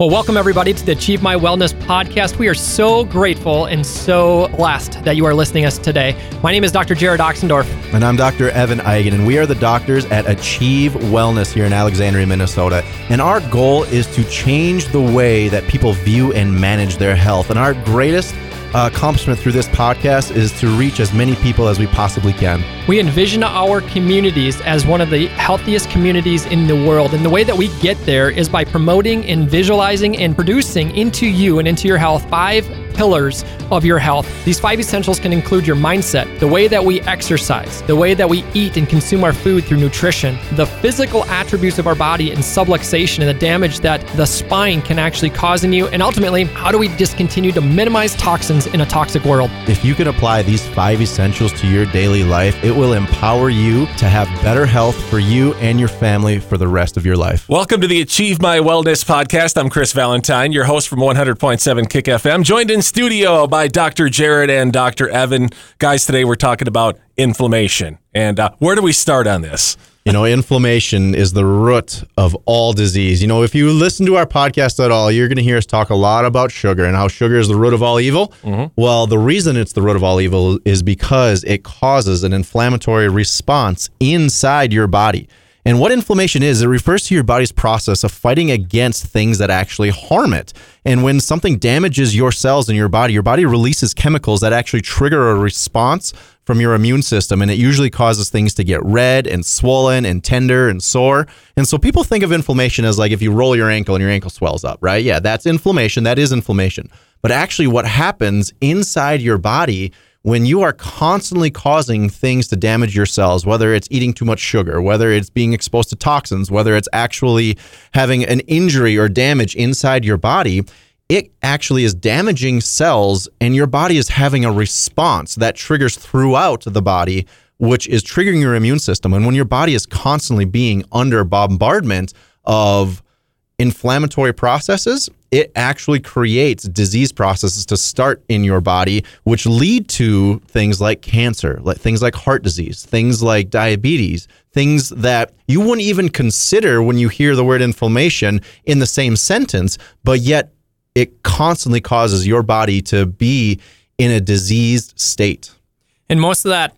Well, welcome everybody to the Achieve My Wellness podcast. We are so grateful and so blessed that you are listening to us today. My name is Dr. Jerod Oxendorf. And I'm Dr. Evan Eigen, and we are the doctors at Achieve Wellness here in Alexandria, Minnesota. And our goal is to change the way that people view and manage their health. And our greatest accomplishment through this podcast is to reach as many people as we possibly can. We envision our communities as one of the healthiest communities in the world. And the way that we get there is by promoting and visualizing and producing into you and into your health five pillars of your health. These five essentials can include your mindset, the way that we exercise, the way that we eat and consume our food through nutrition, the physical attributes of our body and subluxation and the damage that the spine can actually cause in you, and ultimately, how do we just continue to minimize toxins in a toxic world? If you can apply these five essentials to your daily life, it will empower you to have better health for you and your family for the rest of your life. Welcome to the Achieve My Wellness podcast. I'm Chris Valentine, your host from 100.7 Kick FM, joined in studio by Dr. Jerod and Dr. Evan. Guys, today we're talking about inflammation. And uh, where do we start on this? You know, inflammation is the root of all disease. You know, if you listen to our podcast at all, you're going to hear us talk a lot about sugar and how sugar is the root of all evil. Mm-hmm. Well, the reason it's the root of all evil is because it causes an inflammatory response inside your body. And what inflammation is, it refers to your body's process of fighting against things that actually harm it. And when something damages your cells in your body, your body releases chemicals that actually trigger a response from your immune system. And it usually causes things to get red and swollen and tender and sore. And so people think of inflammation as like if you roll your ankle and your ankle swells up, right? Yeah, that's inflammation. That is inflammation. But actually, what happens inside your body when you are constantly causing things to damage your cells, whether it's eating too much sugar, whether it's being exposed to toxins, whether it's actually having an injury or damage inside your body, it actually is damaging cells and your body is having a response that triggers throughout the body which is triggering your immune system. And when your body is constantly being under bombardment of inflammatory processes, it actually creates disease processes to start in your body, which lead to things like cancer, like things like heart disease, things like diabetes, things that you wouldn't even consider when you hear the word inflammation in the same sentence, but yet it constantly causes your body to be in a diseased state. And most of that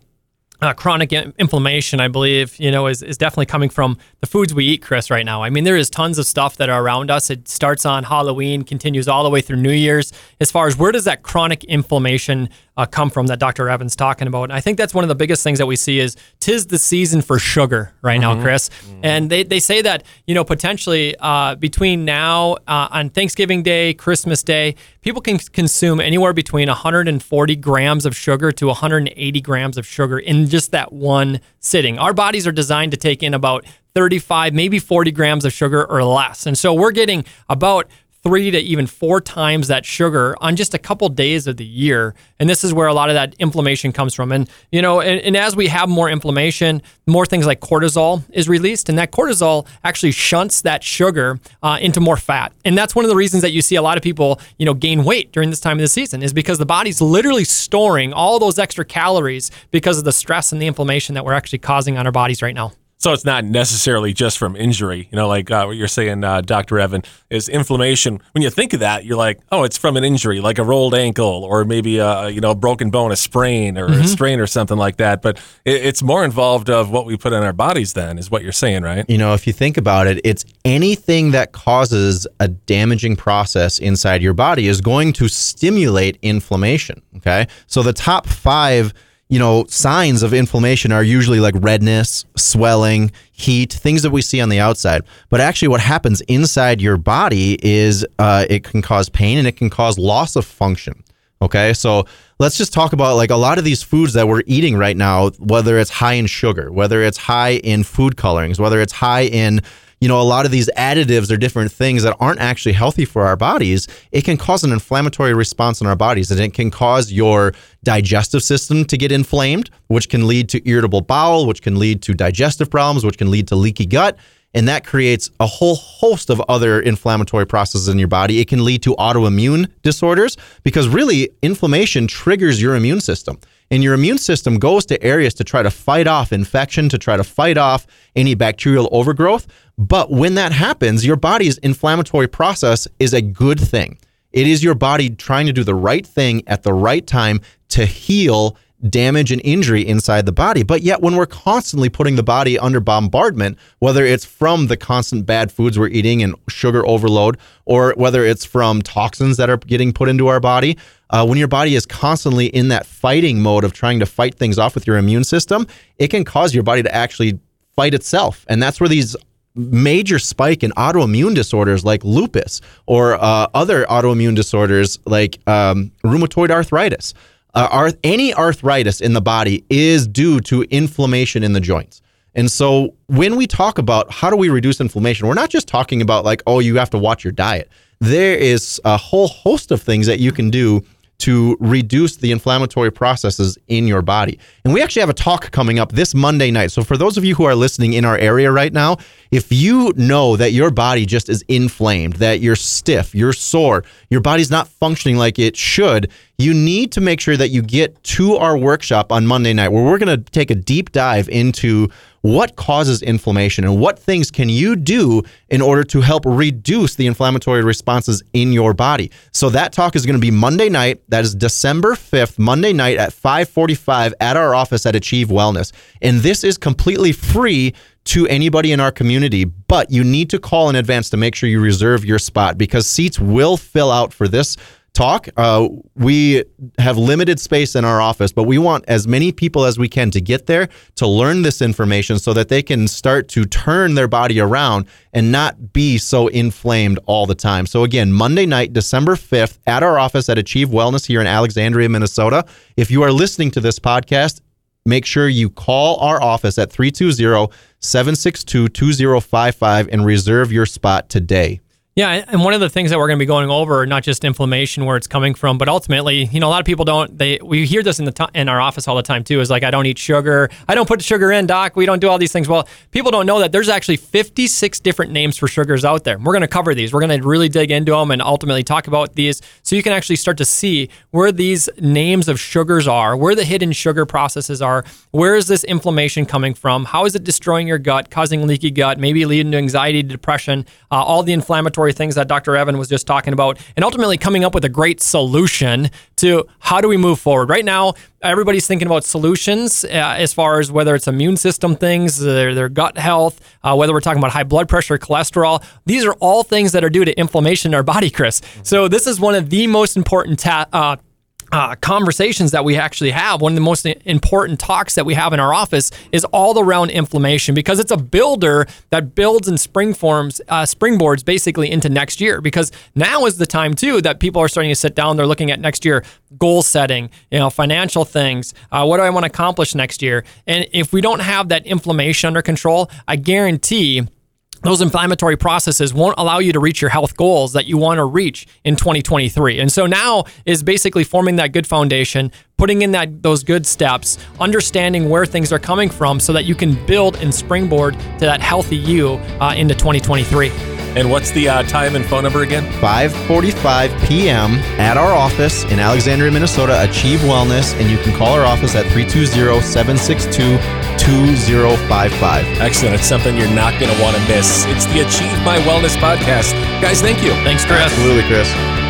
uh, chronic inflammation, I believe, you know, is, is definitely coming from the foods we eat, Chris, right now. I mean, there is tons of stuff that are around us. It starts on Halloween, continues all the way through New Year's. As far as where does that chronic inflammation uh, come from that Dr. Evans talking about? And I think that's one of the biggest things that we see is tis the season for sugar right mm-hmm. now, Chris. Mm-hmm. And they, they say that, you know, potentially uh, between now uh, on Thanksgiving Day, Christmas Day, people can consume anywhere between 140 grams of sugar to 180 grams of sugar in just that one sitting. Our bodies are designed to take in about 35, maybe 40 grams of sugar or less. And so we're getting about three to even four times that sugar on just a couple days of the year. And this is where a lot of that inflammation comes from. And, you know, and, and, as we have more inflammation, more things like cortisol is released. And that cortisol actually shunts that sugar uh, into more fat. And that's one of the reasons that you see a lot of people, you know, gain weight during this time of the season is because the body's literally storing all those extra calories because of the stress and the inflammation that we're actually causing on our bodies right now. So it's not necessarily just from injury, you know, like uh, what you're saying, uh, Dr. Evan, is inflammation. When you think of that, you're like, oh, it's from an injury, like a rolled ankle, or maybe a you know a broken bone, a sprain, or mm-hmm. a strain, or something like that. But it, it's more involved of what we put in our bodies. Then is what you're saying, right? You know, if you think about it, it's anything that causes a damaging process inside your body is going to stimulate inflammation. Okay, so the top five you know, signs of inflammation are usually like redness, swelling, heat, things that we see on the outside. But actually, what happens inside your body is uh, it can cause pain and it can cause loss of function. Okay, so let's just talk about like a lot of these foods that we're eating right now, whether it's high in sugar, whether it's high in food colorings, whether it's high in you know, a lot of these additives or different things that aren't actually healthy for our bodies, it can cause an inflammatory response in our bodies and it can cause your digestive system to get inflamed, which can lead to irritable bowel, which can lead to digestive problems, which can lead to leaky gut. And that creates a whole host of other inflammatory processes in your body. It can lead to autoimmune disorders because really inflammation triggers your immune system. And your immune system goes to areas to try to fight off infection, to try to fight off any bacterial overgrowth. But when that happens, your body's inflammatory process is a good thing. It is your body trying to do the right thing at the right time to heal damage and injury inside the body. But yet, when we're constantly putting the body under bombardment, whether it's from the constant bad foods we're eating and sugar overload, or whether it's from toxins that are getting put into our body, uh, when your body is constantly in that fighting mode of trying to fight things off with your immune system, it can cause your body to actually fight itself. And that's where these major spike in autoimmune disorders like lupus or uh, other autoimmune disorders like um, rheumatoid arthritis uh, arth- any arthritis in the body is due to inflammation in the joints. And so when we talk about how do we reduce inflammation, we're not just talking about like, oh, you have to watch your diet. There is a whole host of things that you can do to reduce the inflammatory processes in your body. And we actually have a talk coming up this Monday night. So for those of you who are listening in our area right now, if you know that your body just is inflamed, that you're stiff, you're sore, your body's not functioning like it should, you need to make sure that you get to our workshop on Monday night where we're going to take a deep dive into what causes inflammation and what things can you do in order to help reduce the inflammatory responses in your body. So that talk is going to be Monday night. That is December 5th, Monday night at 5:45 at our office at Achieve Wellness. And this is completely free to anybody in our community, but you need to call in advance to make sure you reserve your spot because seats will fill out for this talk. Uh, we have limited space in our office, but we want as many people as we can to get there to learn this information so that they can start to turn their body around and not be so inflamed all the time. So, again, Monday night, December 5th, at our office at Achieve Wellness here in Alexandria, Minnesota. If you are listening to this podcast, make sure you call our office at 320 762 2055 and reserve your spot today. Yeah, and one of the things that we're going to be going over, not just inflammation, where it's coming from, but ultimately, you know, a lot of people don't. They we hear this in the in our office all the time too. Is like, I don't eat sugar. I don't put sugar in, doc. We don't do all these things. Well, people don't know that there's actually 56 different names for sugars out there. We're going to cover these. We're going to really dig into them and ultimately talk about these, so you can actually start to see where these names of sugars are, where the hidden sugar processes are, where is this inflammation coming from, how is it destroying your gut, causing leaky gut, maybe leading to anxiety, depression, uh, all the inflammatory things that Dr. Evan was just talking about, and ultimately coming up with a great solution to how do we move forward. Right now, everybody's thinking about solutions uh, as far as whether it's immune system things, their, their gut health, uh, whether we're talking about high blood pressure, cholesterol. These are all things that are due to inflammation in our body, Chris. So this is one of the most important ta- uh, uh, conversations that we actually have, one of the most important talks that we have in our office is all around inflammation because it's a builder that builds and spring forms, uh, springboards basically into next year. Because now is the time too that people are starting to sit down. They're looking at next year goal setting, you know, financial things. Uh, what do I want to accomplish next year? And if we don't have that inflammation under control, I guarantee those inflammatory processes won't allow you to reach your health goals that you want to reach in 2023. And so now is basically forming that good foundation, putting in that those good steps, understanding where things are coming from so that you can build and springboard to that healthy you uh, into 2023. And what's the uh, time and phone number again? 5:45 p.m. at our office in Alexandria, Minnesota, Achieve Wellness, and you can call our office at 320-762-2055. Excellent. It's something you're not going to want to miss. It's the Achieve My Wellness podcast. Guys, thank you. Thanks, Chris. Absolutely, Chris.